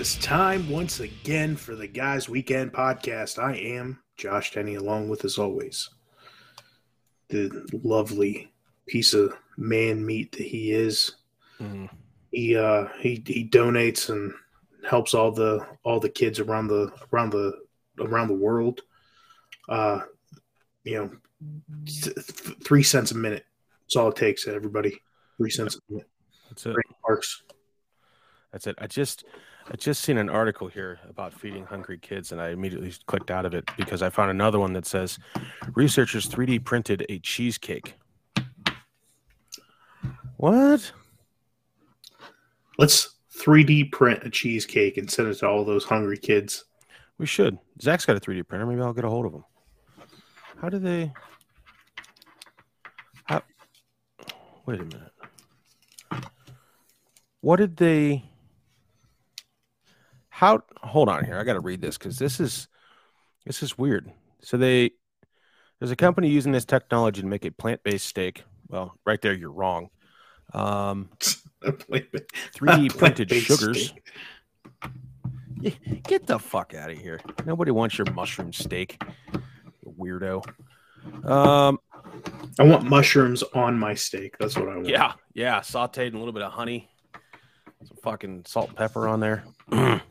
is time once again for the Guys Weekend podcast. I am Josh Denny, along with, as always, the lovely piece of man meat that he is. Mm. He uh, he he donates and helps all the all the kids around the around the around the world. Uh, you know, th- th- three cents a minute. That's all it takes. Everybody, three cents a minute. That's it. Great Parks. That's it. I just I just seen an article here about feeding hungry kids, and I immediately clicked out of it because I found another one that says researchers 3D printed a cheesecake. What? Let's 3D print a cheesecake and send it to all those hungry kids. We should. Zach's got a 3D printer. Maybe I'll get a hold of him. How do they? How? Wait a minute. What did they? How? Hold on here. I got to read this because this is this is weird. So they there's a company using this technology to make a plant-based steak. Well, right there, you're wrong. Um, 3D printed sugars. steak. Get the fuck out of here. Nobody wants your mushroom steak. Weirdo. Um, I want mushrooms on my steak. That's what I want. yeah, yeah, sauteed and a little bit of honey. Some fucking salt and pepper on there.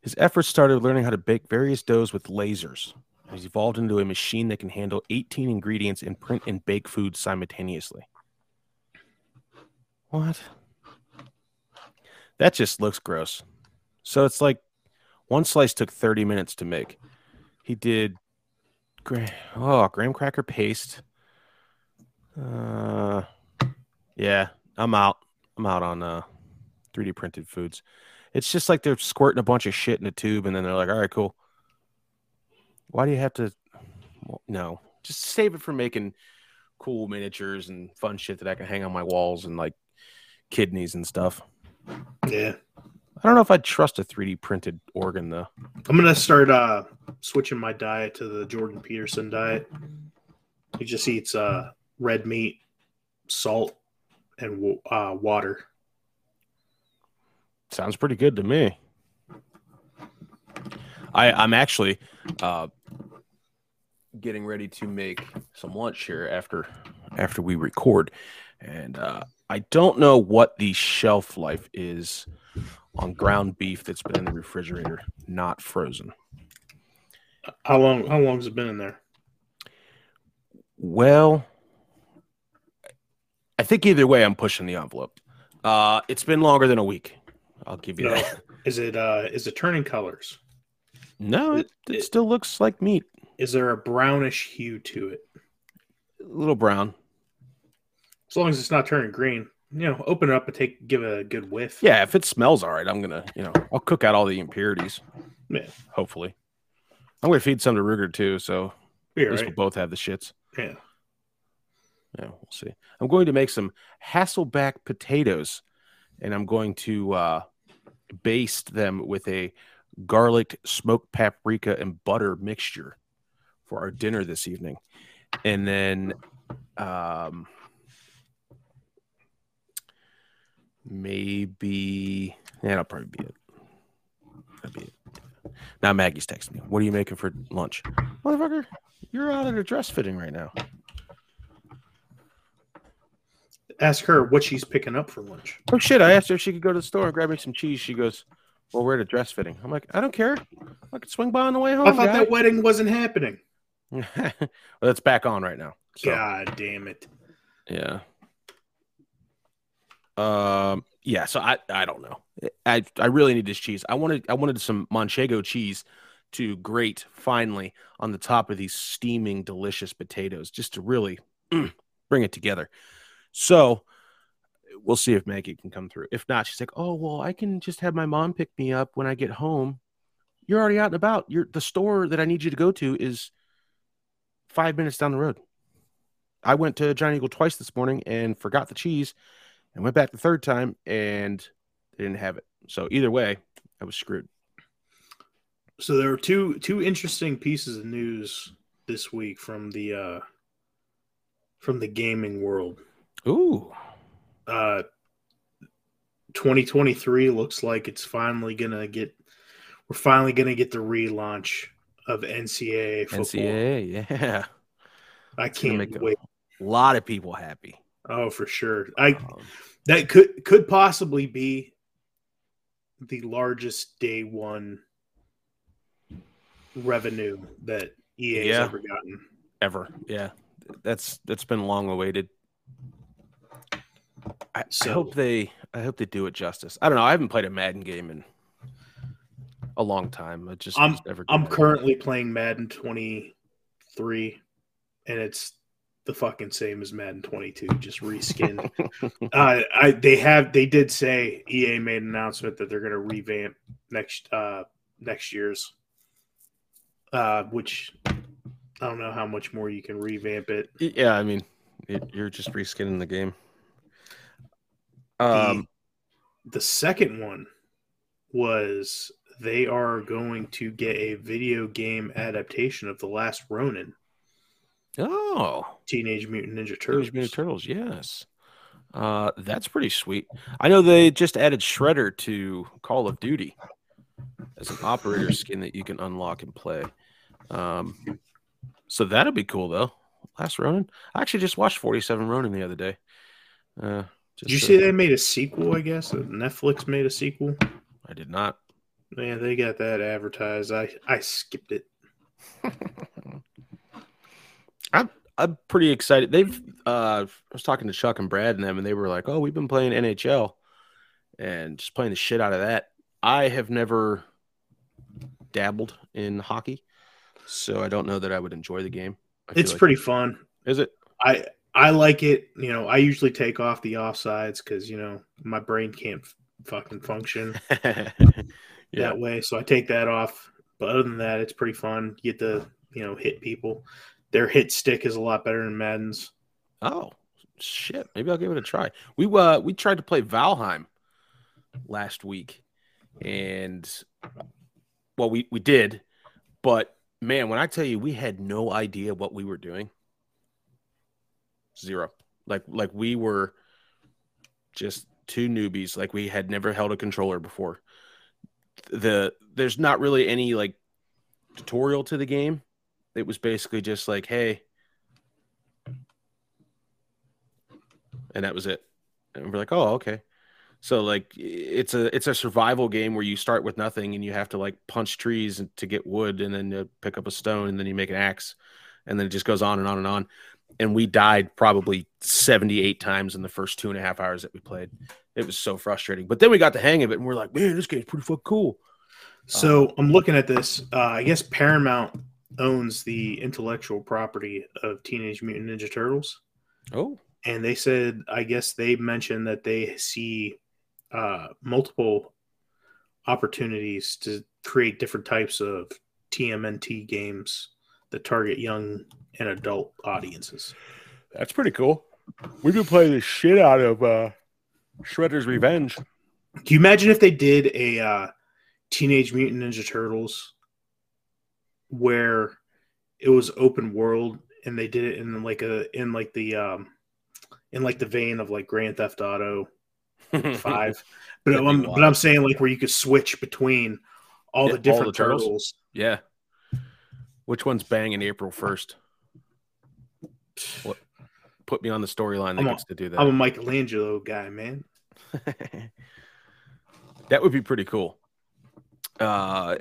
His efforts started learning how to bake various doughs with lasers. He's evolved into a machine that can handle 18 ingredients and print and bake food simultaneously. What? That just looks gross. So it's like one slice took 30 minutes to make. He did gra- oh, graham cracker paste. Uh yeah, I'm out. I'm out on uh 3D printed foods. It's just like they're squirting a bunch of shit in a tube and then they're like, all right, cool. Why do you have to? well, No, just save it for making cool miniatures and fun shit that I can hang on my walls and like kidneys and stuff. Yeah. I don't know if I'd trust a 3D printed organ though. I'm gonna start uh switching my diet to the Jordan Peterson diet. He just eats uh red meat, salt, and uh, water. Sounds pretty good to me. I I'm actually uh getting ready to make some lunch here after after we record. And uh I don't know what the shelf life is on ground beef that's been in the refrigerator, not frozen. How long? How long has it been in there? Well, I think either way I'm pushing the envelope. Uh it's been longer than a week. I'll give you No. that. Is it uh is it turning colors? No, it, it It- still looks like meat. Is there a brownish hue to it? A little brown. As long as it's not turning green, you know, open it up and take give it a good whiff. Yeah, if it smells all right, I'm gonna, you know, I'll cook out all the impurities. Yeah. Hopefully, I'm gonna feed some to Ruger too, so Be at least right. we'll both have the shits. Yeah. Yeah, we'll see. I'm going to make some Hasselback potatoes, and I'm going to uh, baste them with a garlic, smoked paprika, and butter mixture for our dinner this evening, and then um, maybe yeah, that'll probably be it. That'll be it. Now Maggie's texting me. What are you making for lunch, motherfucker? You're out at a dress fitting right now. Ask her what she's picking up for lunch. Oh shit! I asked her if she could go to the store and grab me some cheese. She goes, "Well, we're at a dress fitting." I'm like, "I don't care. I could swing by on the way home." I thought guy." that wedding wasn't happening. well, it's back on right now. So, God damn it. yeah. Um. Yeah. So I. I don't know. I. I really need this cheese. I wanted. I wanted some manchego cheese to grate finely on the top of these steaming, delicious potatoes, just to really mm, bring it together. So we'll see if Maggie can come through. If not, she's like, "Oh well, I can just have my mom pick me up when I get home. You're already out and about. You're the store that I need you to go to is five minutes down the road. I went to Giant Eagle twice this morning and forgot the cheese, and went back the third time and they didn't have it. So either way, I was screwed. So there were two two interesting pieces of news this week from the uh from the gaming world. Ooh, Uh 2023 looks like it's finally gonna get. We're finally gonna get the relaunch of NCAA football. NCAA, yeah. I can't make wait. a lot of people happy. Oh, for sure. I Um, that could could possibly be the largest day one revenue that EA Yeah. ever gotten. ever, yeah. That's that's been long awaited. I, I hope they I hope they do it justice. I don't know. I haven't played a Madden game in a long time. I just I'm- was never I'm at it. currently playing Madden 23, and it's the fucking same as Madden 22, just reskinned. uh, I they have they did say EA made an announcement that they're going to revamp next uh next year's, uh, which I don't know how much more you can revamp it. Yeah, I mean, it, you're just reskinning the game. The- Um, the second one was they are going to get a video game adaptation of the Last Ronin, oh, Teenage Mutant Ninja Turtles. Teenage Mutant Turtles, yes. Uh, that's pretty sweet. I know they just added Shredder to Call of Duty as an operator skin that you can unlock and play. Um, so that'll be cool though. Last Ronin. I actually just watched 47 Ronin the other day. Uh, Did you to- see they made a sequel? I guess Netflix made a sequel. I did not. Yeah, they got that advertised. I I skipped it. I'm I'm pretty excited. They've uh I was talking to Chuck and Brad and them and they were like, "Oh, we've been playing NHL and just playing the shit out of that." I have never dabbled in hockey, so I don't know that I would enjoy the game. It's like- pretty fun. Is it? I I like it. You know, I usually take off the offsides because you know my brain can't f- fucking function yeah. that way. So I take that off. But other than that, it's pretty fun. You get to you know hit people. Their hit stick is a lot better than Madden's. Oh, shit. Maybe I'll give it a try. We uh we tried to play Valheim last week and well we we did, but man, when I tell you we had no idea what we were doing. Zero. Like like we were just two newbies, like we had never held a controller before. The there's not really any like tutorial to the game. It was basically just like, hey, and that was it. And we're like, oh, okay. So like it's a it's a survival game where you start with nothing and you have to like punch trees to get wood and then pick up a stone and then you make an axe and then it just goes on and on and on. And we died probably 78 times in the first two and a half hours that we played. It was so frustrating. But then we got the hang of it and we're like, man, this game's pretty fucking cool. So I'm looking at this. Uh, I guess Paramount owns the intellectual property of Teenage Mutant Ninja Turtles. Oh, and they said i guess they mentioned that they see uh, multiple opportunities to create different types of tmnt games that target young and adult audiences that's pretty cool. We've been playing the shit out of uh Shredder's Revenge. can you imagine if they did a uh, teenage mutant ninja turtles where it was open world and they did it in like a in like the um in like the vein of like grand theft auto five. But That'd I'm, but I'm saying like where you could switch between all Yeah, the all different the turtles? turtles. Yeah. Which one's banging April 1st? What put me on the storyline that I'm a- gets to do that. I'm a. Michelangelo guy, man. that would be pretty cool. Uh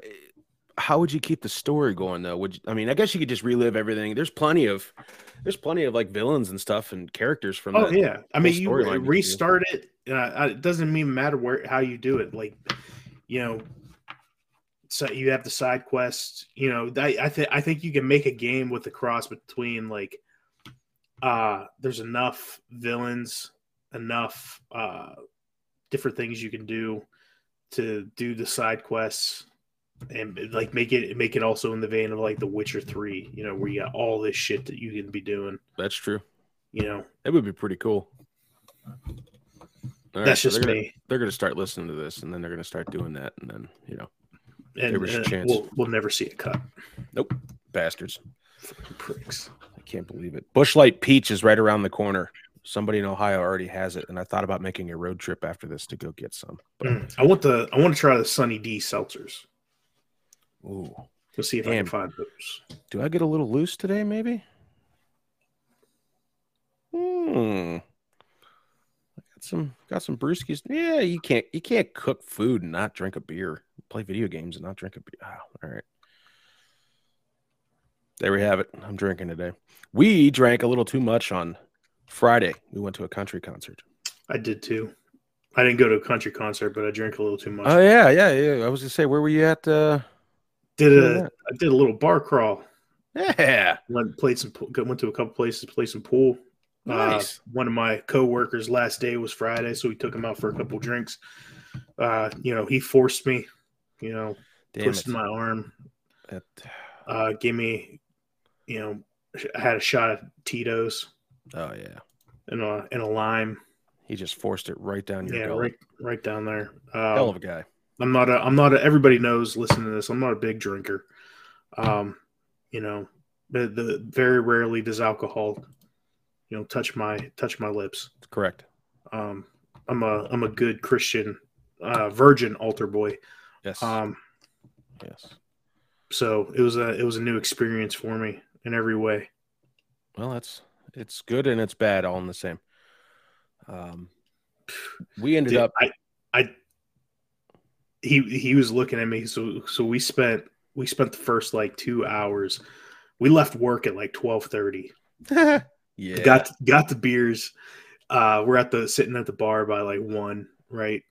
how would you keep the story going though? Would you, I mean, I guess you could just relive everything. There's plenty of there's plenty of like villains and stuff and characters from Oh yeah, I mean you storyline we could do. restart it. Uh, it doesn't even matter where how you do it. Like, you know, so you have the side quests. You know, I I, th- I think you can make a game with the cross between like, uh, there's enough villains, enough uh, different things you can do to do the side quests. And like make it make it also in the vein of like The Witcher Three, you know, where you got all this shit that you can be doing. That's true. You know, That would be pretty cool. All right, that's so just they're gonna, me. They're gonna start listening to this and then they're gonna start doing that and then, you know, and There was a uh, chance. We'll, we'll never see it cut. Nope, bastards. Pricks. I can't believe it. Busch Light Peach is right around the corner. somebody in Ohio already has it, and I thought about making a road trip after this to go get some. But Mm. I want the I want to try the Sunny D seltzers. ooh, Let's see if I can find those. do I get a little loose today? Maybe. Hmm. Got some got some brewskis. Yeah, you can't you can't cook food and not drink a beer. Play video games and not drink a beer. Oh, all right. There we have it. I'm drinking today. We drank a little too much on Friday. We went to a country concert. I did too. I didn't go to a country concert, but I drank a little too much. Oh yeah, yeah, yeah. I was gonna say, where were you at? Uh, did a I did a little bar crawl. yeah, Went played some pool- went to a couple places, played some pool. nice. Uh, one of my coworkers' last day was Friday, so we took him out for a couple drinks. Uh, you know, he forced me. You know, Damn twisted it. my arm. That- Uh, gave me, you know, I had a shot of Tito's oh yeah, and a and a lime. he just forced it right down your Yeah, gullet. right, right down there. Hell Um, of a guy. I'm not a. I'm not a. Everybody knows. Listening to this, I'm not a big drinker. Um, you know, the, the very rarely does alcohol, you know, touch my touch my lips. Correct. Um, I'm a I'm a good Christian, uh, virgin altar boy. Yes. Um, yes. so it was a it was a new experience for me in every way. Well, that's it's good and it's bad all in the same. Um, we ended Dude, up. I, I, he he was looking at me. So so we spent we spent the first like two hours. We left work at like twelve thirty. yeah. Got got the beers. Uh, we're at the sitting at the bar by like one, right?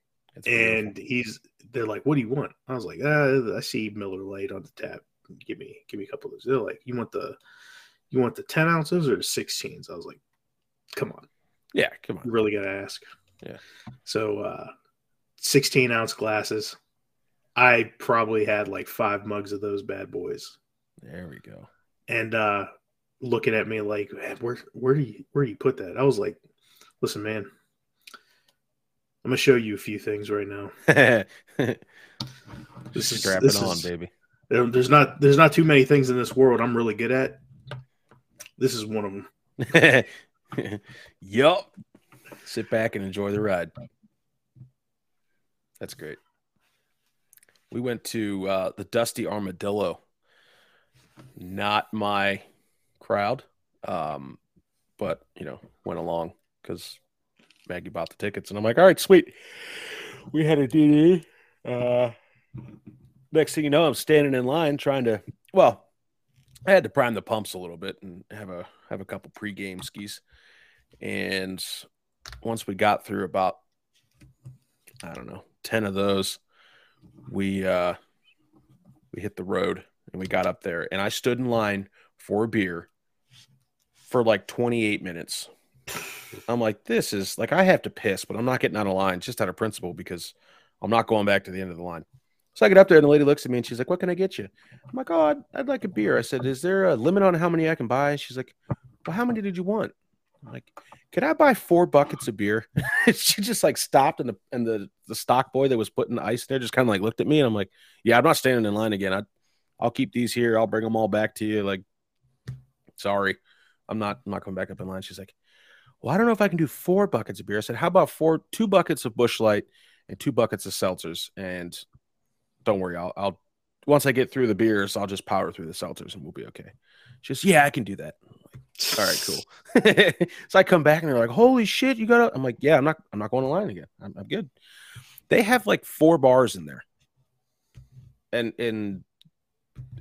Beautiful. And he's they're like, "What do you want?" I was like, uh, "I see Miller Lite on the tap. Give me give me a couple of those." They're like, "You want the you want the ten ounces or the 16s?" I was like, "Come on." yeah, come on. You really got to ask. Yeah. So, uh, 16 ounce glasses. I probably had like five mugs of those bad boys. There we go. And, uh, looking at me like, where, where do you, where do you put that? I was like, listen, man, I'm going to show you a few things right now. This is- Strap this it on, is- baby. There- There's not, there's not too many things in this world I'm really good at. This is one of them. yup. Sit back and enjoy the ride. That's great. We went to uh, the Dusty Armadillo. Not my crowd, um, but you know, went along because Maggie bought the tickets, and I'm like, all right, sweet. We had a DD. Uh, next thing you know, I'm standing in line trying to. Well, I had to prime the pumps a little bit and have a have a couple pregame skis. And once we got through about I don't know, 10 of those, we uh we hit the road and we got up there and I stood in line for a beer for like 28 minutes. I'm like, this is like I have to piss, but I'm not getting out of line just out of principle because I'm not going back to the end of the line. So I get up there and the lady looks at me and she's like, What can I get you? I'm like, Oh, I'd, I'd like a beer. I said, Is there a limit on how many I can buy? She's like, Well, how many did you want? I'm like, "Could I buy four buckets of beer? she just like stopped and the and the, the stock boy that was putting the ice there just kind of like looked at me and I'm like, Yeah, I'm not standing in line again. I I'll keep these here. I'll bring them all back to you. Like, sorry. I'm not I'm not coming back up in line. She's like, Well, I don't know if I can do four buckets of beer. I said, How about four two buckets of Busch Light and two buckets of seltzers? And don't worry, I'll I'll once I get through the beers, I'll just power through the seltzers and we'll be okay. She goes, Yeah, I can do that. All right, cool. so I come back and they're like, "Holy shit, you got!" to I'm like, "Yeah, I'm not. I'm not going to line again. I'm, I'm good." They have like four bars in there, and and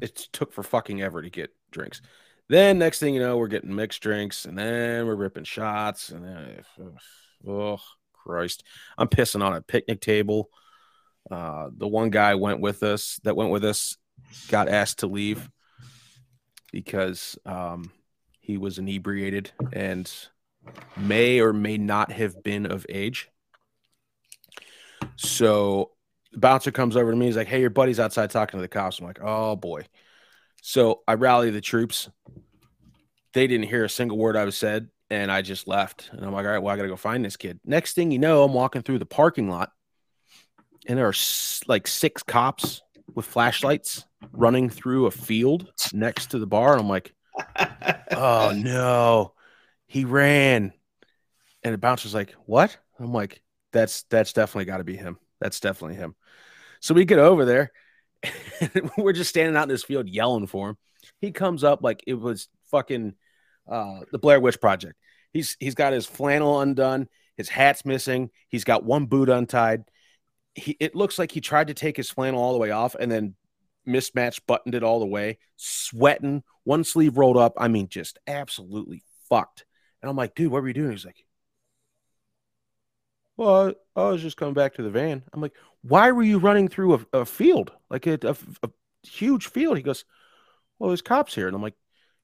it took for fucking ever to get drinks. Then next thing you know, we're getting mixed drinks, and then we're ripping shots, and then oh Christ, I'm pissing on a picnic table. Uh, the one guy went with us that went with us got asked to leave because um, he was inebriated and may or may not have been of age. So the bouncer comes over to me. He's like, Hey, your buddy's outside talking to the cops. I'm like, Oh boy. So I rally the troops. They didn't hear a single word I was said, and I just left. And I'm like, All right, well, I got to go find this kid. Next thing you know, I'm walking through the parking lot, and there are like six cops with flashlights running through a field next to the bar. And I'm like, oh no, he ran. And the bouncer's like, What? I'm like, That's that's definitely got to be him. That's definitely him. So we get over there. we're just standing out in this field yelling for him. He comes up like it was fucking uh, the Blair Witch Project. He's he's got his flannel undone, his hat's missing, he's got one boot untied. He, it looks like he tried to take his flannel all the way off and then mismatched buttoned it all the way, sweating, one sleeve rolled up. I mean, just absolutely fucked. And I'm like, dude, what were you doing? He's like, well, I, was just coming back to the van. I'm like, why were you running through a, a field, like a, a, a, huge field? He goes, well, there's cops here, and I'm like,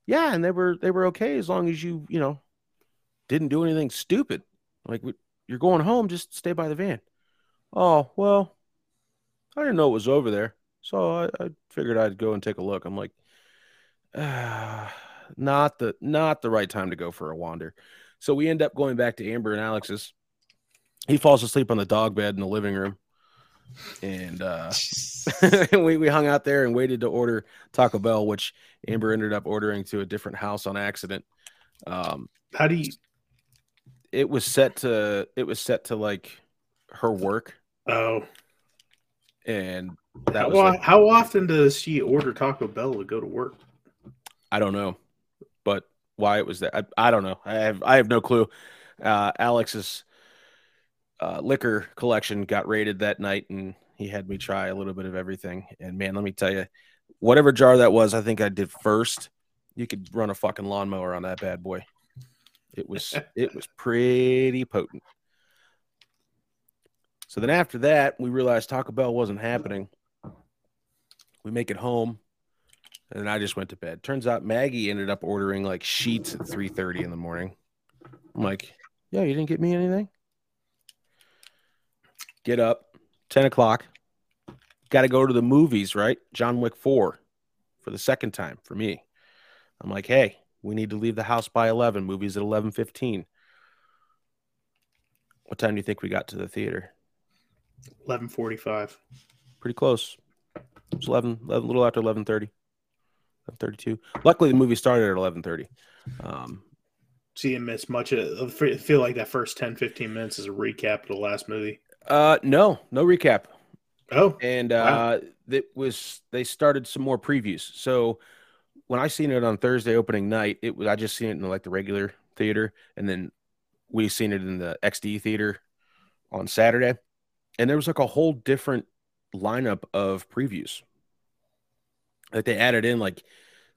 yeah, and they were they were okay as long as you you know didn't do anything stupid. Like you're going home, just stay by the van. Oh well, I didn't know it was over there, so I, I figured I'd go and take a look. I'm like, ah, not the not the right time to go for a wander. So we end up going back to Amber and Alex's. He falls asleep on the dog bed in the living room and uh, we we hung out there and waited to order Taco Bell, which Amber ended up ordering to a different house on accident. Um, How do you? It was set to it was set to like her work. Oh, and that how, was like, how often does she order Taco Bell to go to work? I don't know, but why it was that I, I don't know. I have I have no clue. Uh, Alex's uh, liquor collection got raided that night, and he had me try a little bit of everything. And man, let me tell you, whatever jar that was, I think I did first. You could run a fucking lawnmower on that bad boy. It was it was pretty potent. So then after that, we realized Taco Bell wasn't happening. We make it home, and then I just went to bed. Turns out Maggie ended up ordering like sheets at three thirty in the morning. I'm like, "Yeah, you didn't get me anything." Get up, 10 o'clock. Got to go to the movies, right? John Wick 4 for the second time for me. I'm like, hey, we need to leave the house by 11. Movies at 11.15. What time do you think we got to the theater? 11.45. Pretty close. It's 11, 11 a little after 11.30. 11.32. Luckily, the movie started at 11.30. Um, See and miss much of feel like that first 10, 15 minutes is a recap of the last movie. Uh, no, no recap. Oh, and uh, wow. it was they started some more previews. So when I seen it on Thursday opening night, it was I just seen it in like the regular theater, and then we seen it in the XD theater on Saturday, and there was like a whole different lineup of previews. Like they added in like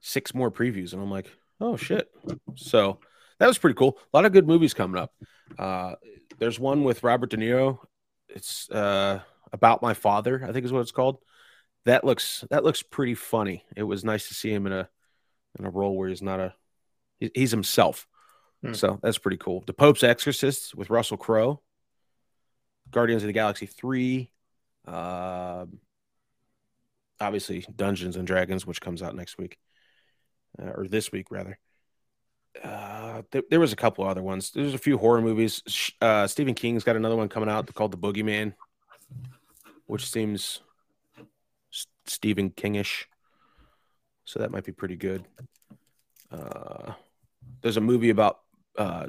six more previews, and I'm like, oh shit! So that was pretty cool. A lot of good movies coming up. Uh, there's one with Robert De Niro it's uh, about my father, I think is what it's called. That looks that looks pretty funny. It was nice to see him in a in a role where he's not a he's himself. Hmm. So that's pretty cool. The Pope's Exorcist with Russell Crowe. Guardians of the Galaxy 3. Uh, obviously Dungeons and Dragons, which comes out next week. Uh, or this week rather. Uh, there, there, was a couple other ones. There's a few horror movies. Uh, Stephen King's got another one coming out called The Boogeyman, which seems Stephen Kingish. So that might be pretty good. Uh, there's a movie about uh,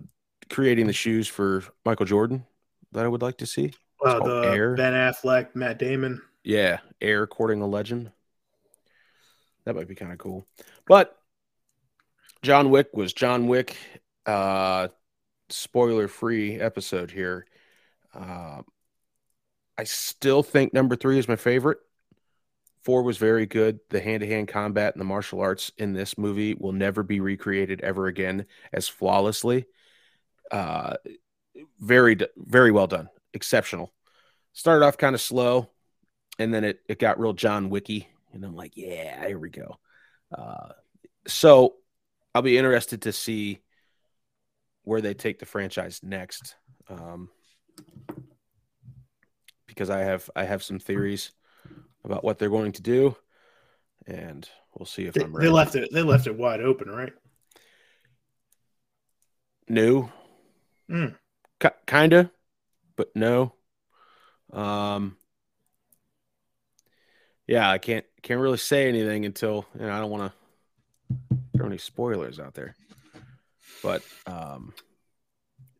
creating the shoes for Michael Jordan that I would like to see. Uh, the Air. Ben Affleck, Matt Damon. Yeah, Air courting a legend. That might be kind of cool. But John Wick was John Wick. Uh, spoiler free episode here. Uh, I still think number three is my favorite. Four was very good. The hand to hand combat and the martial arts in this movie will never be recreated ever again as flawlessly. Uh, very, very well done. Exceptional. Started off kind of slow, and then it, it got real John Wicky. And I'm like, yeah, here we go. Uh, so I'll be interested to see where they take the franchise next. Um, because I have I have some theories about what they're going to do, and we'll see if they, I'm ready. They left it they left it wide open, right? No, mm. K- kinda, but no. Um, yeah, I can't can't really say anything until you know I don't want to throw any spoilers out there. But um,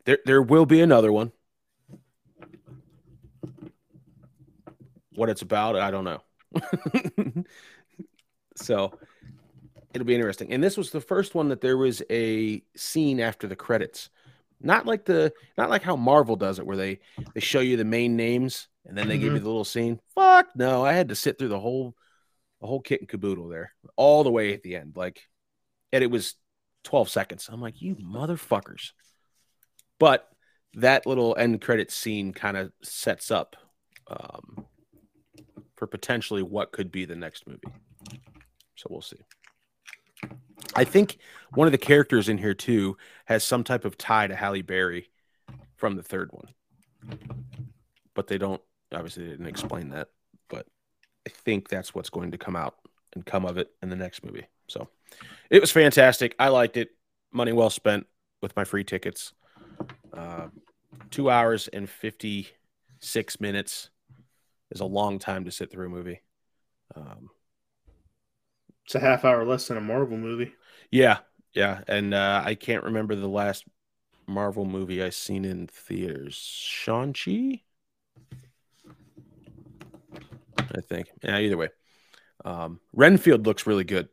There, there will be another one. What it's about, I don't know. so it'll be interesting. And this was the first one that there was a scene after the credits. Not like the not like how Marvel does it where they they show you the main names and then they mm-hmm. give you the little scene. Fuck no, I had to sit through the whole the whole kit and caboodle there all the way at the end. Like and it was 12 seconds. I'm like, you motherfuckers. But that little end credit scene kind of sets up um, for potentially what could be the next movie. So we'll see. I think one of the characters in here too has some type of tie to Halle Berry from the third one, but they don't obviously they didn't explain that. But I think that's what's going to come out and come of it in the next movie. So it was fantastic. I liked it. Money well spent with my free tickets. Uh, two hours and fifty six minutes is a long time to sit through a movie. Um, it's a half hour less than a Marvel movie. Yeah, yeah, and uh, I can't remember the last Marvel movie I seen in theaters. Shang Chi, I think. Yeah, either way, um, Renfield looks really good.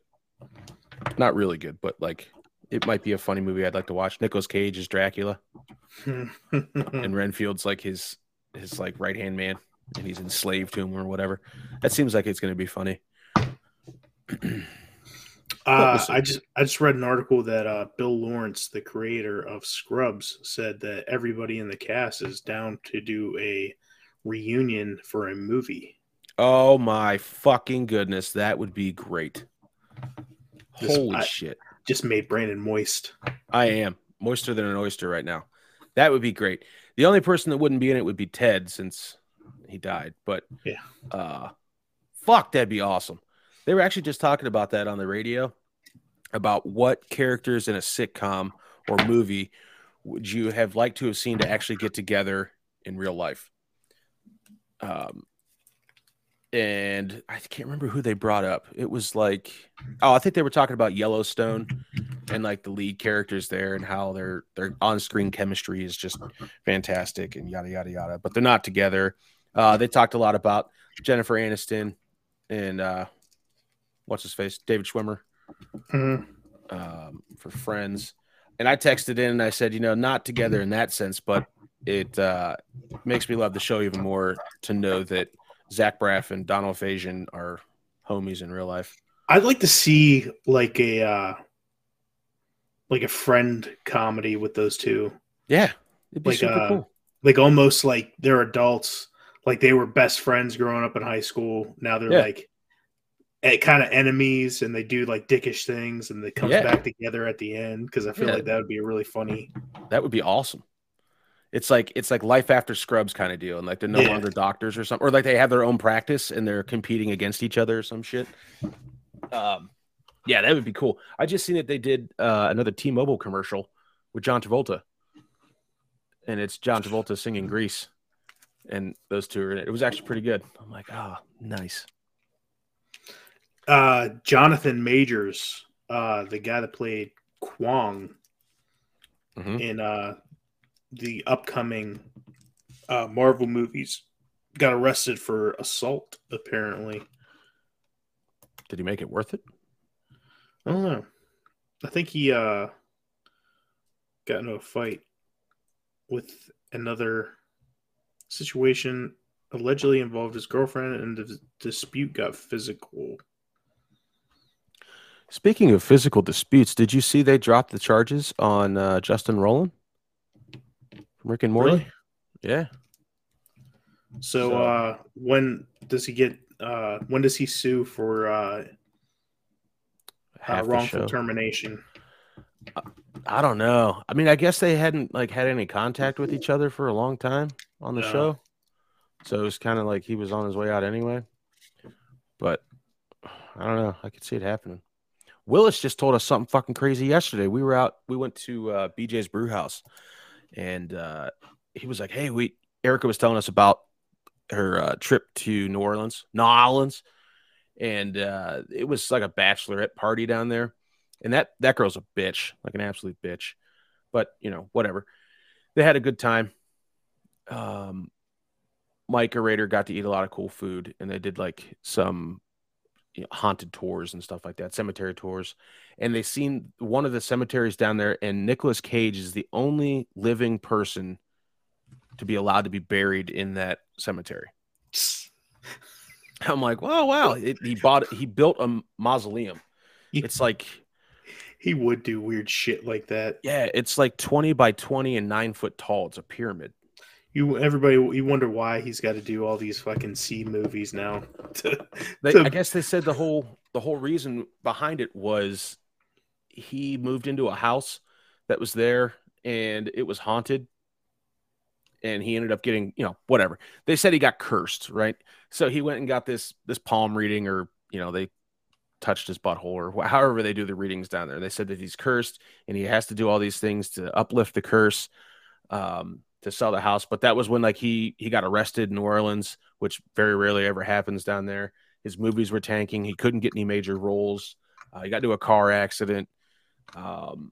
Not really good, but like it might be a funny movie I'd like to watch. Nicolas Cage is Dracula, and Renfield's like his his like right hand man, and he's enslaved to him or whatever. That seems like it's going to be funny. uh, I just I just read an article that uh, Bill Lawrence, the creator of Scrubs, said that everybody in the cast is down to do a reunion for a movie. Oh my fucking goodness, that would be great. Just, Holy I, shit. Just made Brandon moist. I am moister than an oyster right now. That would be great. The only person that wouldn't be in it would be Ted since he died. But yeah, uh, fuck, that'd be awesome. They were actually just talking about that on the radio about what characters in a sitcom or movie would you have liked to have seen to actually get together in real life. Um, and I can't remember who they brought up. It was like, oh, I think they were talking about Yellowstone and like the lead characters there and how their their on screen chemistry is just fantastic and yada yada yada. But they're not together. Uh, they talked a lot about Jennifer Aniston and uh, what's his face, David Schwimmer, mm-hmm. um, for Friends. And I texted in and I said, you know, not together in that sense, but it uh, makes me love the show even more to know that Zach Braff and Donald Faison are homies in real life. I'd like to see like a uh, like a friend comedy with those two. Yeah, like uh, cool. like almost like they're adults, like they were best friends growing up in high school. Now they're yeah. like kind of enemies, and they do like dickish things, and they come yeah. back together at the end. Because I feel yeah. like that would be a really funny. That would be awesome. It's like it's like life after Scrubs kind of deal, and like they're no yeah. longer doctors or something, or like they have their own practice and they're competing against each other or some shit. Um, yeah, that would be cool. I just seen that they did uh, another T-Mobile commercial with John Travolta, and it's John Travolta singing "Grease," and those two are in it. It was actually pretty good. I'm like, oh, nice. Uh, Jonathan Majors, uh, the guy that played Kang mm-hmm. in uh, the upcoming uh, Marvel movies got arrested for assault, apparently. Did he make it worth it? I don't know. I think he uh, got into a fight with another situation allegedly involved his girlfriend and the dispute got physical. Speaking of physical disputes, did you see they dropped the charges on uh, Justin Roiland? Rick and Morty. Really? Yeah. So, so, uh when does he get uh when does he sue for uh, uh wrongful termination? I don't know. I mean, I guess they hadn't like had any contact with each other for a long time on the no. show. So it was kind of like he was on his way out anyway. But I don't know. I could see it happening. Willis just told us something fucking crazy yesterday. We were out, we went to uh, BJ's Brew House and uh, he was like, "Hey, we." Erica was telling us about her uh, trip to New Orleans, New Orleans, and uh, it was like a bachelorette party down there. And that that girl's a bitch, like an absolute bitch. But you know, whatever. they had a good time. Um, Mike Rader got to eat a lot of cool food, and they did like some you know, haunted tours and stuff like that, cemetery tours. And they seen one of the cemeteries down there, and Nicolas Cage is the only living person to be allowed to be buried in that cemetery. I'm like, wow, wow. It, he bought, he built a mausoleum. It's like he would do weird shit like that. Yeah, it's like 20 by 20 and nine foot tall. It's a pyramid. You everybody you wonder why he's got to do all these fucking C movies now. To, they, to... I guess they said the whole the whole reason behind it was he moved into a house that was there and it was haunted and he ended up getting you know whatever they said he got cursed right so he went and got this this palm reading or you know they touched his butthole or however they do the readings down there. They said that he's cursed and he has to do all these things to uplift the curse um, to sell the house. But that was when like he he got arrested in New Orleans, which very rarely ever happens down there. His movies were tanking. He couldn't get any major roles. Uh, he got into a car accident. Um,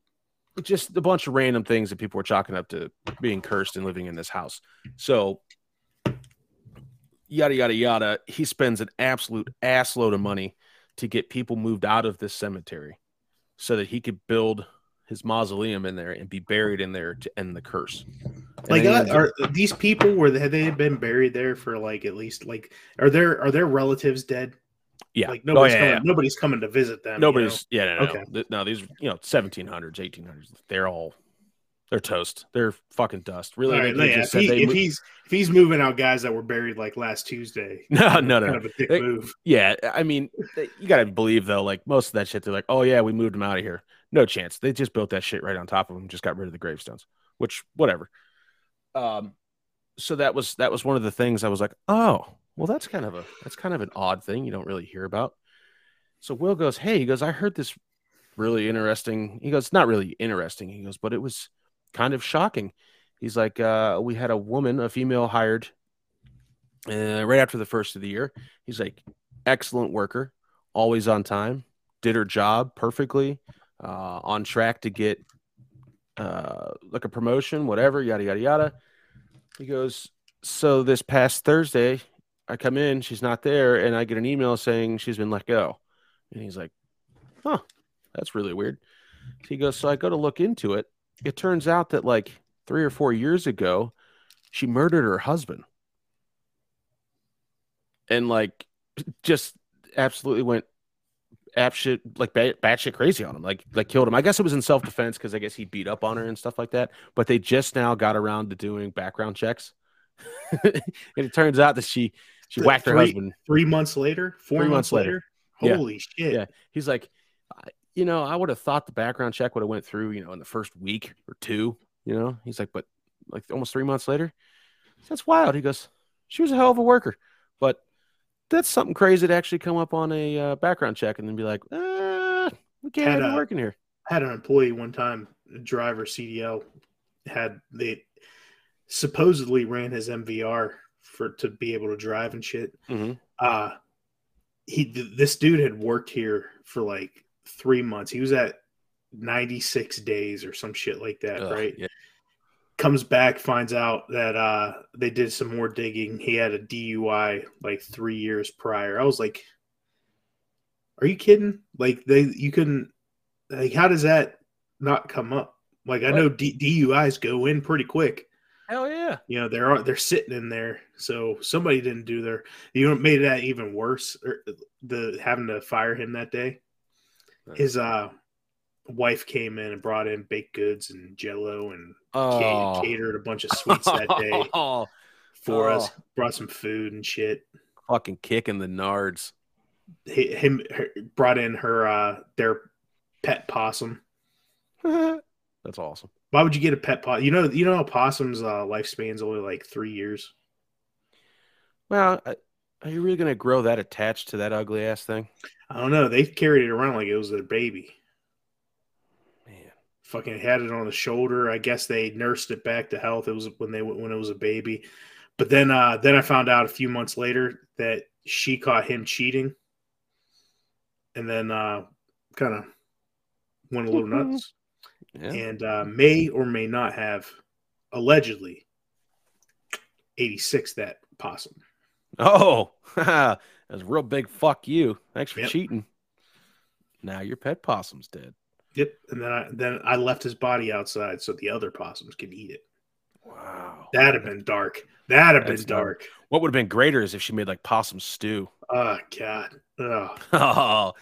just a bunch of random things that people were chalking up to being cursed and living in this house. So yada yada yada. He spends an absolute assload of money to get people moved out of this cemetery so that he could build his mausoleum in there and be buried in there to end the curse. like, uh, are these people were they have they been buried there for like at least like are there are their relatives dead? Yeah, like nobody's oh, yeah, coming, yeah. nobody's coming to visit them. Nobody's you know? yeah, no, no, okay. no. no, these you know, seventeen hundreds, eighteen hundreds, they're all they're toast. They're fucking dust. Really, right, yeah, if, he, if he's if he's moving out guys that were buried like last Tuesday, no, no, no, kind of a dick they, move. Yeah, I mean, they, you got to believe though. Like most of that shit, they're like, oh yeah, we moved him out of here. No chance. They just built that shit right on top of him. Just got rid of the gravestones. Which whatever. Um, so that was that was one of the things I was like, oh, well, that's kind of a that's kind of an odd thing you don't really hear about. So Will goes, hey, he goes, I heard this really interesting. He goes, not really interesting. He goes, but it was kind of shocking. He's like, uh, we had a woman, a female hired uh, right after the first of the year. He's like, excellent worker, always on time, did her job perfectly, uh, on track to get uh, like a promotion, whatever, yada, yada, yada. He goes, so this past Thursday, I come in, she's not there, and I get an email saying she's been let go. And he's like, huh, that's really weird. So He goes, so I go to look into it it turns out that like three or four years ago, she murdered her husband. And like just absolutely went app shit like bat, batshit crazy on him, like like killed him. I guess it was in self defense because I guess he beat up on her and stuff like that. But they just now got around to doing background checks, and it turns out that she she the whacked three, her husband three months later, four three months, months later. later. Holy yeah. shit! Yeah, he's like, you know, I would have thought the background check would have went through, you know, in the first week or two. You know, he's like, but like almost three months later, that's wild. He goes, she was a hell of a worker, but that's something crazy to actually come up on a uh, background check and then be like, ah, we can't have you working here. I had an employee one time, a driver CDL, had they supposedly ran his MVR for to be able to drive and shit. Mm-hmm. Uh he this dude had worked here for like three months. He was at 96 days or some shit like that, Ugh, right? Yeah. Comes back, finds out that uh they did some more digging. He had a DUI like three years prior. I was like, Are you kidding? Like they you couldn't like how does that not come up? Like I what? know D- DUIs go in pretty quick. Hell yeah! You know they're they're sitting in there, so somebody didn't do their. You know, made that even worse. Or er, the having to fire him that day his uh wife came in and brought in baked goods and jello and oh. catered a bunch of sweets that day for oh. us brought some food and shit fucking kicking the nards him her, brought in her uh their pet possum that's awesome why would you get a pet possum you know you know a possum's uh lifespan's only like three years well are you really gonna grow that attached to that ugly ass thing I don't know. They carried it around like it was their baby. Man, fucking had it on the shoulder. I guess they nursed it back to health. It was when they when it was a baby. But then uh then I found out a few months later that she caught him cheating. And then uh kind of went a little nuts. Yeah. And uh may or may not have allegedly 86 that possum. Oh, that's a real big fuck you. Thanks for Yep. cheating. Now your pet possum's dead. Yep. And then I then I left his body outside so the other possums could eat it. Wow. That'd have been dark. That'd have been dark. What would have been greater is if she made like possum stew. Oh God. Oh. Oh,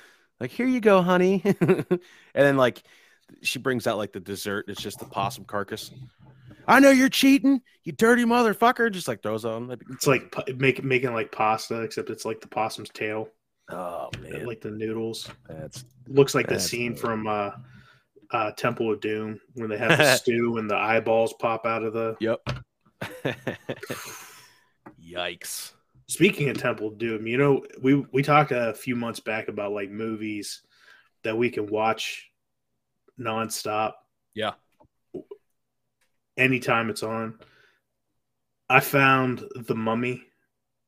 like here you go, honey. and then like she brings out like the dessert. It's just the possum carcass. I know you're cheating, you dirty motherfucker. Just like throws on. It's like make, making like pasta, except it's like the possum's tail, oh man, like the noodles. that's Looks like the scene from uh, uh, Temple of Doom when they have the stew and the eyeballs pop out of the. yep. Yikes. Speaking of Temple of Doom, you know we we talked a few months back about like movies that we can watch nonstop Yeah. anytime it's on. I found The Mummy,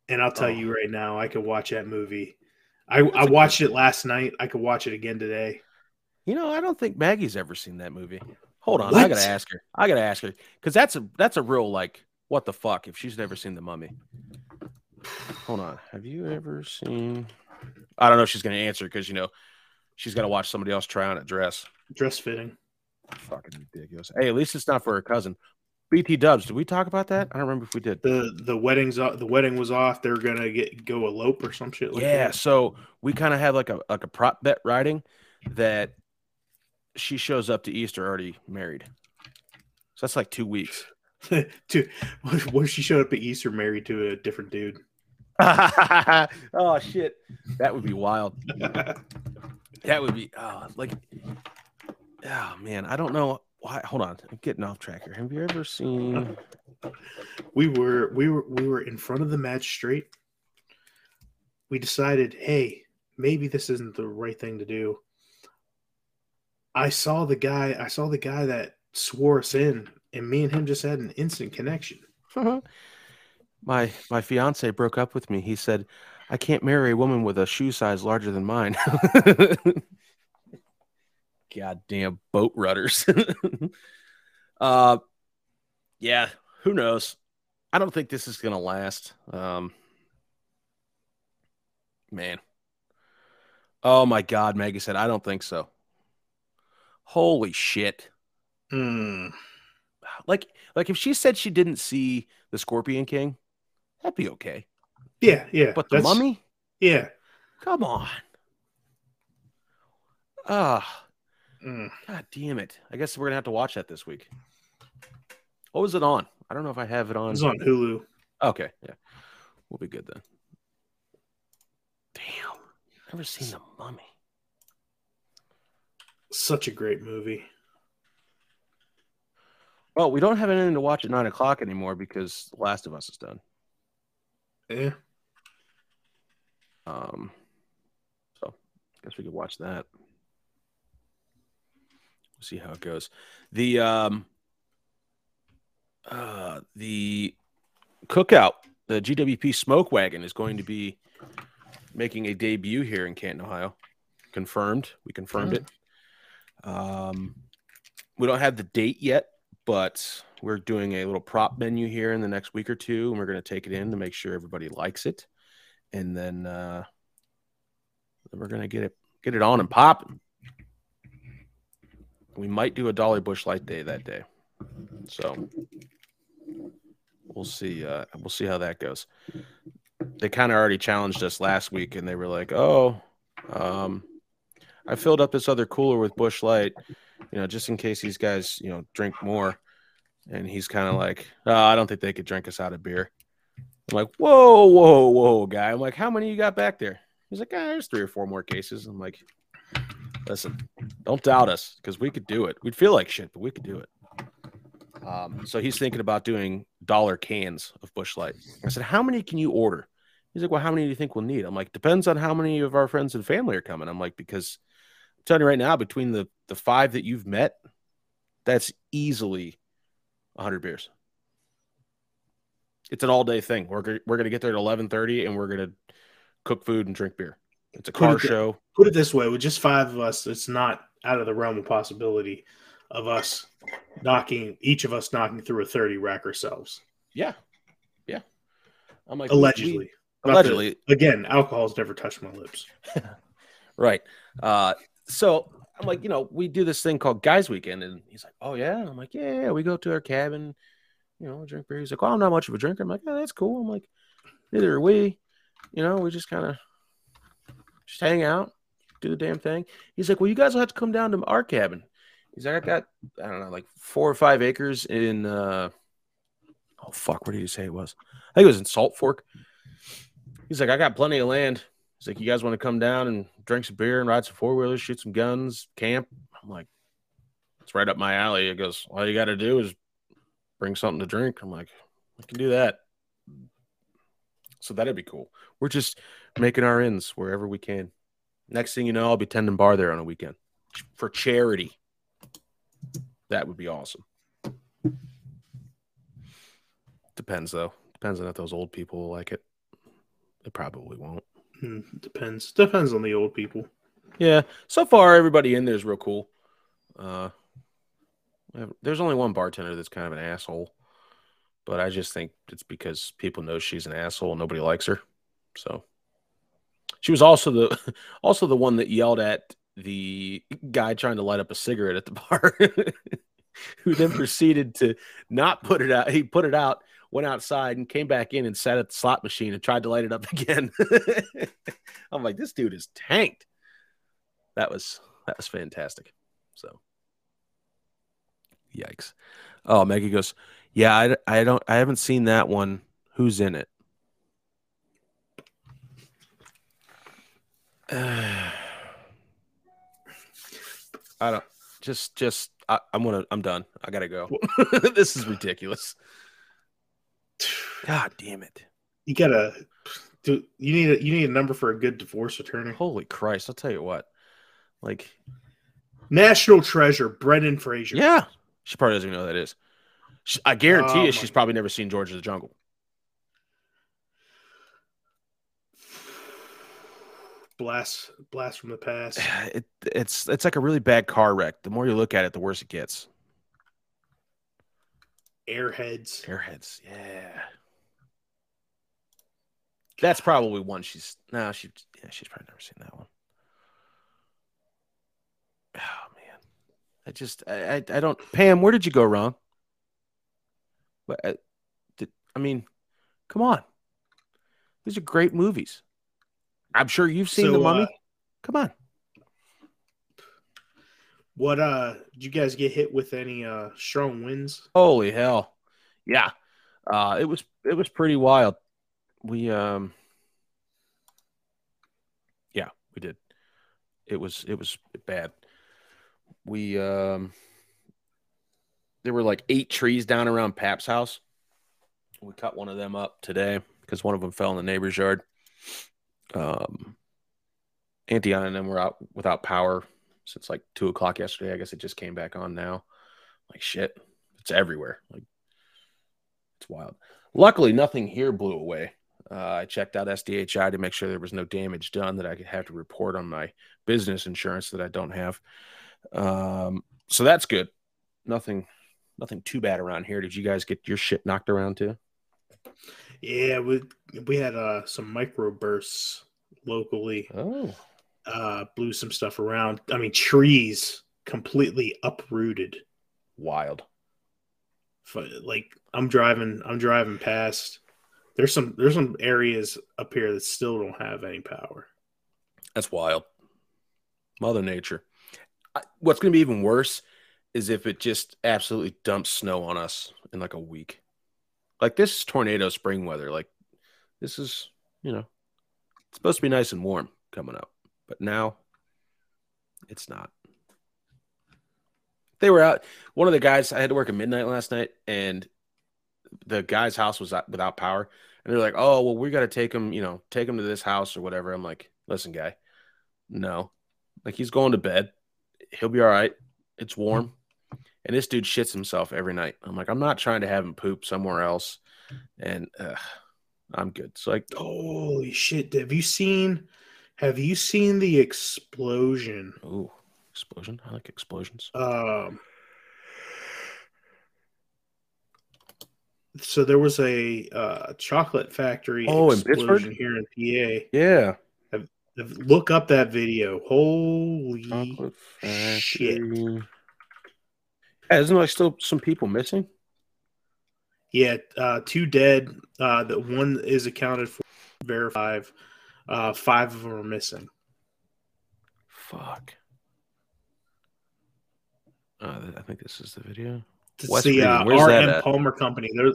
and I'll tell Oh. you right now, I could watch that movie. I, I watched it last night. I could watch it again today. You know, I don't think Maggie's ever seen that movie. Hold on, I gotta ask her. I gotta ask her because that's a that's a real like what the fuck if she's never seen the Mummy. Hold on, have you ever seen? I don't know if she's gonna answer because you know she's got to watch somebody else try on a dress. Dress fitting. Fucking ridiculous. Hey, at least it's not for her cousin. BT Dubs. Did we talk about that? I don't remember if we did. the The wedding's o- the wedding was off. They're gonna get go elope or some shit like yeah. that. So we kind of had like a like a prop bet riding that she shows up to Easter already married. So that's like two weeks. to what if she showed up at Easter married to a different dude? oh shit, that would be wild. That would be oh, like, oh man, I don't know why. Hold on, I'm getting off track here. Have you ever seen? we were we were we were in front of the magistrate. We decided, hey, maybe this isn't the right thing to do. I saw the guy. I saw the guy that swore us in, and me and him just had an instant connection. my my fiance broke up with me. He said, "I can't marry a woman with a shoe size larger than mine." Goddamn boat rudders. uh, yeah. Who knows? I don't think this is gonna last. Um, man. Oh my God, Maggie said, I don't think so. Holy shit. Hmm. Like, like if she said she didn't see the Scorpion King, that'd be okay. Yeah, yeah. But the mummy? Yeah. Come on. Ah, Mm. god damn it. I guess we're gonna have to watch that this week. What was it on? I don't know if I have it It on. was on Hulu. Okay, yeah. We'll be good then. Damn. Never seen the mummy. Such a great movie. Well, we don't have anything to watch at nine o'clock anymore because The Last of Us is done. Yeah. Um, so I guess we could watch that. We'll see how it goes. The um, uh, the cookout, the GWP Smoke Wagon is going to be making a debut here in Canton, Ohio. Confirmed. We confirmed it. Um, we don't have the date yet, but we're doing a little prop menu here in the next week or two, and we're going to take it in to make sure everybody likes it and then uh we're gonna get it get it on and popping. We might do a Dolly Busch Light day that day, so we'll see. Uh, we'll see how that goes. They kind of already challenged us last week, and they were like, "Oh, um, I filled up this other cooler with Busch Light, you know, just in case these guys, you know, drink more." And he's kind of like, oh, "I don't think they could drink us out of beer." I'm like, whoa, whoa, whoa, guy. I'm like, how many you got back there? He's like, ah, there's three or four more cases. I'm like, listen, don't doubt us because we could do it. We'd feel like shit, but we could do it. Um, so he's thinking about doing dollar cans of Busch Light. I said, how many can you order? He's like, well, how many do you think we'll need? I'm like, depends on how many of our friends and family are coming. I'm like, because I'm telling you right now, between the the five that you've met, that's easily 100 beers it's an all day thing. We're we're gonna get there at eleven thirty, and we're gonna cook food and drink beer. It's a Put car it show. Put it this way: with just five of us, it's not out of the realm of possibility of us knocking each of us knocking through a 30 rack ourselves. Yeah. Yeah. I'm like allegedly. we- allegedly. that- again, alcohol's never touched my lips. Right. Uh, so I'm like, you know, we do this thing called Guys Weekend, and he's like, oh yeah. I'm like, yeah, yeah. We go to our cabin, you know, drink beer. He's like, oh, I'm not much of a drinker. I'm like, yeah, that's cool. I'm like, neither are we. You know, we just kind of just hang out, do the damn thing. He's like, well, you guys will have to come down to our cabin. He's like, I got, I don't know, like four or five acres in. uh Oh fuck, what did you say it was? I think it was in Salt Fork. He's like, I got plenty of land. He's like, you guys want to come down and drink some beer and ride some four wheelers, shoot some guns, camp? I'm like, it's right up my alley. He goes, all you got to do is bring something to drink. I'm like, I can do that. So that'd be cool. We're just making our ends wherever we can. Next thing you know, I'll be tending bar there on a weekend for charity. That would be awesome. Depends though. Depends on if those old people will like it. They probably won't. Hmm, depends. Depends on the old people. Yeah. So far, everybody in there is real cool. Uh, there's only one bartender that's kind of an asshole, but I just think it's because people know she's an asshole and nobody likes her. So she was also the also the one that yelled at the guy trying to light up a cigarette at the bar, who then proceeded to not put it out. He put it out, went outside, and came back in and sat at the slot machine and tried to light it up again. I'm like, this dude is tanked that was that was fantastic. So, yikes! Oh, Maggie goes, yeah, I, I don't, I haven't seen that one. Who's in it? I don't. Just, just, I, I'm gonna, I'm done. I gotta go. this is ridiculous. God damn it! You gotta do. You need a you need a number for a good divorce attorney. Holy Christ! I'll tell you what. Like, National treasure, Brendan Fraser. Yeah, she probably doesn't even know who that is. She, I guarantee Oh, you, she's probably never seen George of the Jungle. Blast, blast from the past. It, it's it's like a really bad car wreck. The more you look at it, the worse it gets. Airheads. Airheads, yeah. That's probably one she's no, she yeah, she's probably never seen that one. Oh man, I just I I, I don't. Pam, where did you go wrong? But uh, I, did, I mean, come on, these are great movies. I'm sure you've seen So, The Mummy. uh, come on. What uh did you guys get hit with any uh strong winds? Holy hell. Yeah. Uh it was it was pretty wild. We um Yeah, we did. It was it was bad. We um there were like eight trees down around Pap's house. We cut one of them up today because one of them fell in the neighbor's yard. Um Auntie Anna and them were out without power since like two o'clock yesterday. I guess it just came back on now. Like shit. It's everywhere. Like it's wild. Luckily, nothing here blew away. Uh, I checked out SDHI to make sure there was no damage done that I could have to report on my business insurance that I don't have. Um, so that's good. Nothing, nothing too bad around here. Did you guys get your shit knocked around too? Yeah, we we had uh some microbursts locally. Oh, Uh blew some stuff around. I mean trees completely uprooted. wild. Like I'm driving I'm driving past there's some there's some areas up here that still don't have any power. That's wild. Mother Nature. I, what's going to be even worse is if it just absolutely dumps snow on us in like a week. Like this is tornado spring weather. Like this is, you know, it's supposed to be nice and warm coming up, but now it's not. They were out. One of the guys, I had to work at midnight last night, and the guy's house was without power. And they're like, "Oh, well, we got to take him, you know, take him to this house or whatever." I'm like, "Listen, guy, no, like he's going to bed. He'll be all right. It's warm." and this dude shits himself every night. I'm like, I'm not trying to have him poop somewhere else, and uh, I'm good. It's like, holy shit! Have you seen? Have you seen the explosion? Ooh, explosion! I like explosions. Um. So there was a uh, chocolate factory oh, explosion in Pittsburgh? here in PA. Yeah. Look up that video. Holy shit isn't there like still some people missing? Yeah, uh, two dead. Uh, the one is accounted for, verified. Uh, five of them are missing. Fuck. Uh, I think this is the video. It's West the uh, that RM? Palmer Company. They're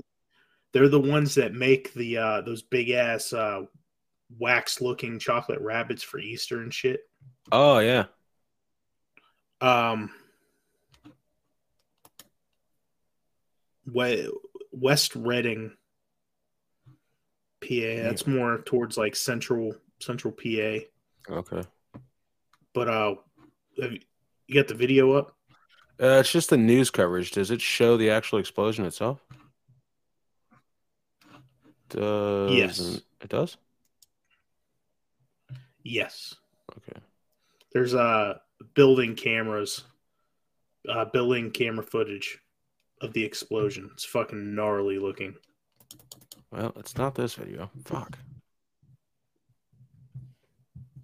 they're the ones that make the uh, those big ass uh, wax looking chocolate rabbits for Easter and shit. Oh yeah. Um, West Reading, PA. That's more towards like central central PA. Okay. But uh, have you, you got the video up? Uh, it's just the news coverage. Does it show the actual explosion itself? Does Yes. It does. Yes. Okay. There's uh building cameras, uh building camera footage of the explosion. It's fucking gnarly looking. Well, it's not this video. Fuck.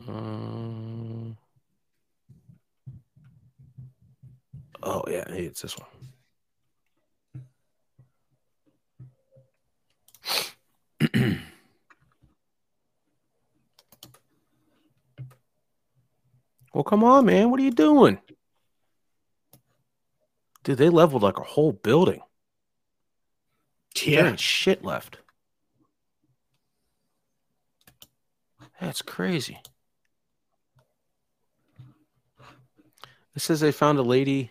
Um. Oh yeah, hey, it's this one. well, come on, man. What are you doing? Dude, they leveled like a whole building. There Yeah. ain't shit left. That's crazy. It says they found a lady,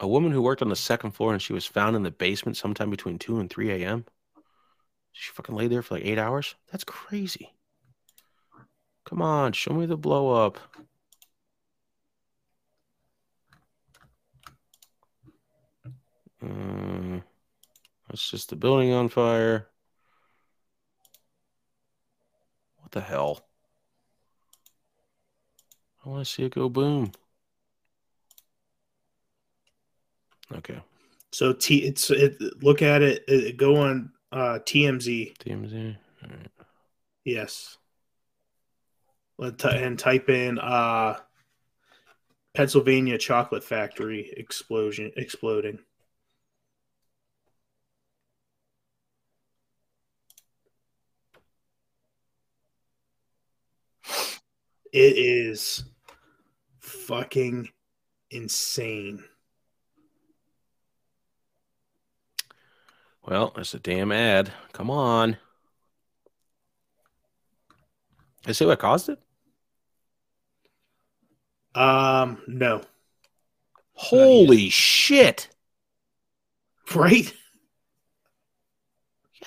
a woman who worked on the second floor, and she was found in the basement sometime between 2 and 3 a.m. She fucking laid there for like eight hours? That's crazy. Come on, show me the blow up. Mm, that's just the building on fire. What the hell? I want to see it go boom. Okay, So T it's it, look at it, it go on uh TMZ. TMZ. All right. Yes. Let ty- and type in uh Pennsylvania chocolate factory explosion exploding. It is fucking insane. Well, it's a damn ad. Come on. Is say what caused it? Um, no. Holy shit. Right?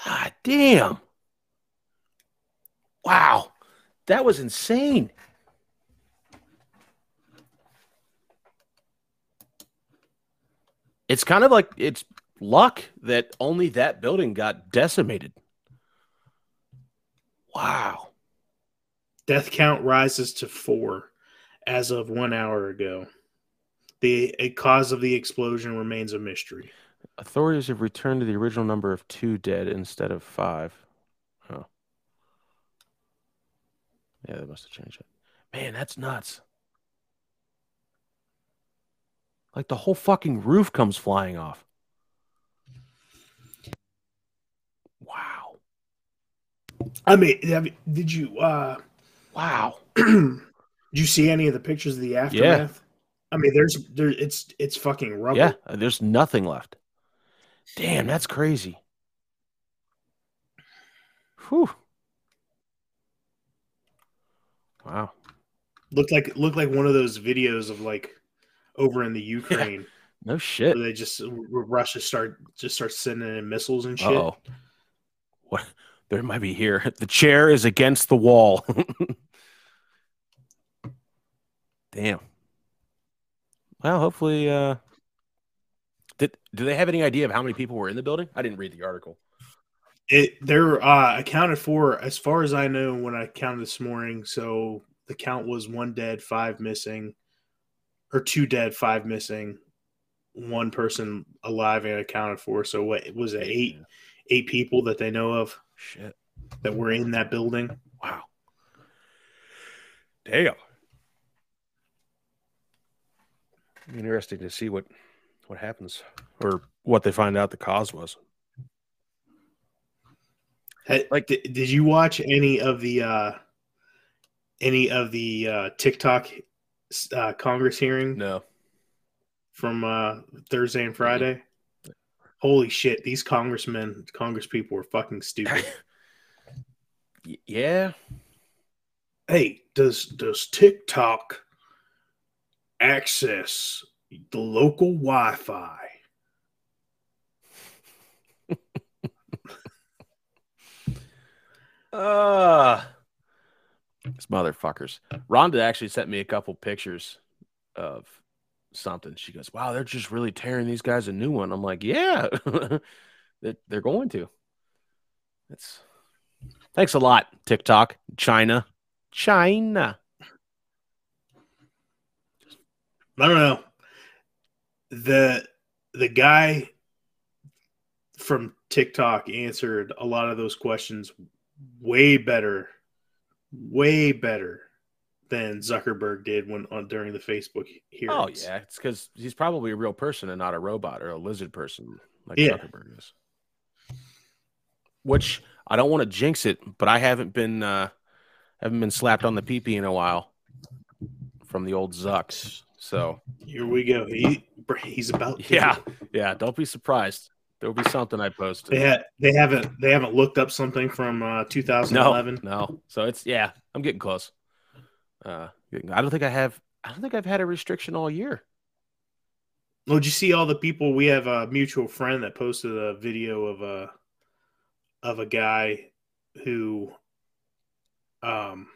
God damn. Wow. That was insane. It's kind of like it's luck that only that building got decimated. Wow. Death count rises to four as of one hour ago. The a cause of the explosion remains a mystery. Authorities have returned to the original number of two dead instead of five. Oh. Yeah, they must have changed it. Man, that's nuts. Like the whole fucking roof comes flying off. Wow. I mean, have, did you uh Wow. did you see any of the pictures of the aftermath? I mean, there's there it's it's fucking rubble. Yeah, there's nothing left. Damn, that's crazy. Whew. Wow. Looked like looked like one of those videos of like over in the Ukraine No shit. they just Russia start just start sending in missiles and shit. Oh, what? There might be here. The chair is against the wall. Damn. Well, hopefully. Uh, did do they have any idea of how many people were in the building? I didn't read the article. It they're uh, accounted for as far as I know when I counted this morning. So the count was one dead, five missing, or two dead, five missing. one person alive and accounted for. So what was it? Eight eight people that they know of Shit. that were in that building. Wow. Damn. Interesting to see what what happens or what they find out the cause was. Hey, Like- di- did you watch any of the uh any of the uh TikTok uh, Congress hearing No. from uh Thursday and Friday? Holy shit, these congressmen, Congress people were fucking stupid. Yeah. hey, does does TikTok access the local Wi-Fi? Uh these motherfuckers. Rhonda actually sent me a couple pictures of something. She goes, Wow, they're just really tearing these guys a new one. I'm like, Yeah, that they're going to. That's thanks a lot, TikTok, China. China. I don't know. The the guy from TikTok answered a lot of those questions way better, way better than Zuckerberg did when on during the Facebook hearings. Oh yeah, it's because he's probably a real person and not a robot or a lizard person like Yeah. Zuckerberg is. Which I don't want to jinx it, but I haven't been uh haven't been slapped on the peepee in a while from the old Zucks. So Here we go. He he's about to. yeah, yeah, don't be surprised. There'll be something I posted. They ha- they haven't they haven't looked up something from uh, no, 2011. no. So it's yeah, I'm getting close. Uh, getting- I don't think I have. I don't think I've had a restriction all year. Well, did you see all the people? We have a mutual friend that posted a video of a of a guy who um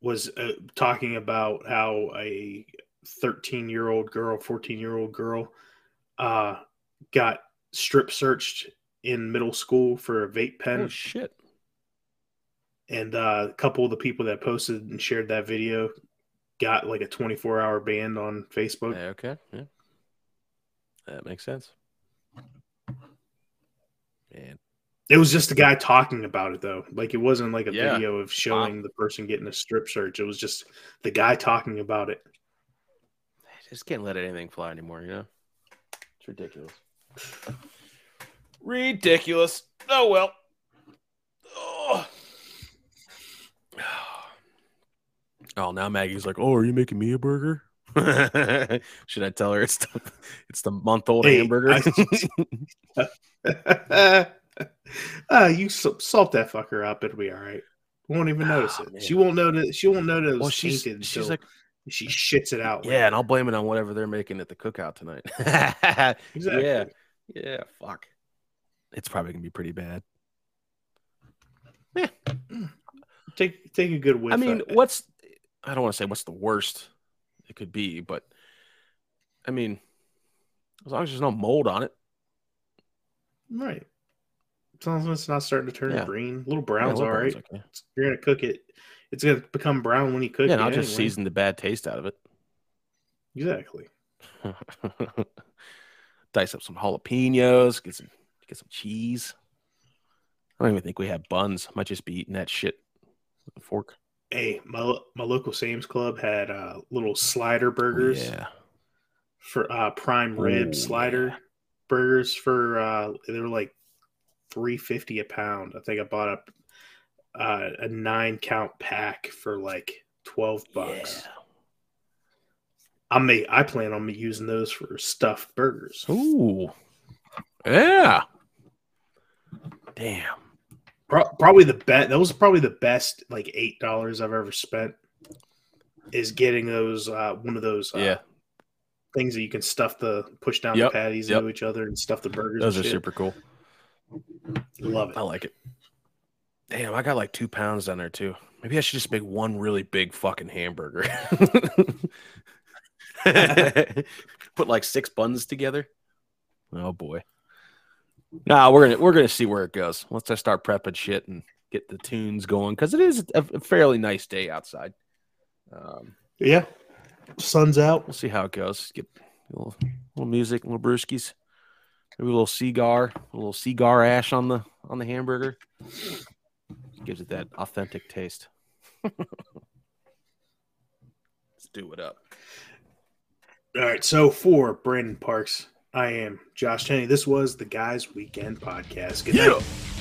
was uh, talking about how a 13 year old girl, 14 year old girl, uh, got strip searched in middle school for a vape pen, Oh shit! and uh, a couple of the people that posted and shared that video got like a 24 hour ban on Facebook. Okay, yeah, that makes sense. Man, It was just a guy talking about it though. Like it wasn't like a Yeah. video of showing the person getting a strip search. It was just the guy talking about it. I just can't let anything fly anymore. You know, it's ridiculous. Ridiculous. Oh well. Oh. Oh, now Maggie's like, "Oh, are you making me a burger?" Should I tell her it's the, it's the month old Hey, hamburger? uh, you salt that fucker up, it'll be all right. Won't even notice Ah, it. man. She won't notice. She won't notice. well, it's she's tainted she's like, she shits it out. yeah, and I'll blame it on whatever they're making at the cookout tonight. exactly. Yeah, yeah, fuck. It's probably gonna be pretty bad. Yeah. Take take a good whiff. I mean, of it. what's I don't want to say what's the worst it could be, but I mean, as long as there's no mold on it, right? As long as it's not starting to turn Yeah. green, little yeah, brown's little all right. brown's okay. You're gonna cook it. It's gonna become brown when you cook Yeah, it. and I'll just anyway. season the bad taste out of it. Exactly. Dice up some jalapenos, get some get some cheese. I don't even think we have buns. I Might just be eating that shit with a fork. Hey, my my local Sam's Club had uh, little slider burgers Yeah. for uh, prime rib Ooh, slider burgers for uh, they were like three fifty a pound. I think I bought a uh, a nine count pack for like twelve bucks. Yeah. I may I plan on using those for stuffed burgers. Ooh. Yeah. Damn. Pro- probably the best. That was probably the best like eight dollars I've ever spent. Is getting those uh, one of those uh, Yeah. things that you can stuff the push down Yep, the patties yep. into each other and stuff the burgers. Those are shit. super cool. Love it. I like it. Damn, I got like two pounds down there too. Maybe I should just make one really big fucking hamburger. Put like six buns together. Oh boy. Nah, we're gonna we're gonna see where it goes once I start prepping shit and get the tunes going because it is a, a fairly nice day outside. Um, Yeah, sun's out. we'll see how it goes. Get A little, little music, little brewskis, maybe a little cigar, a little cigar ash on the on the hamburger. Gives it that authentic taste. Let's do it up. All right. So for Brandon Parks, I am Josh Tenney. This was the Guys Weekend Podcast. Good night. Yeah.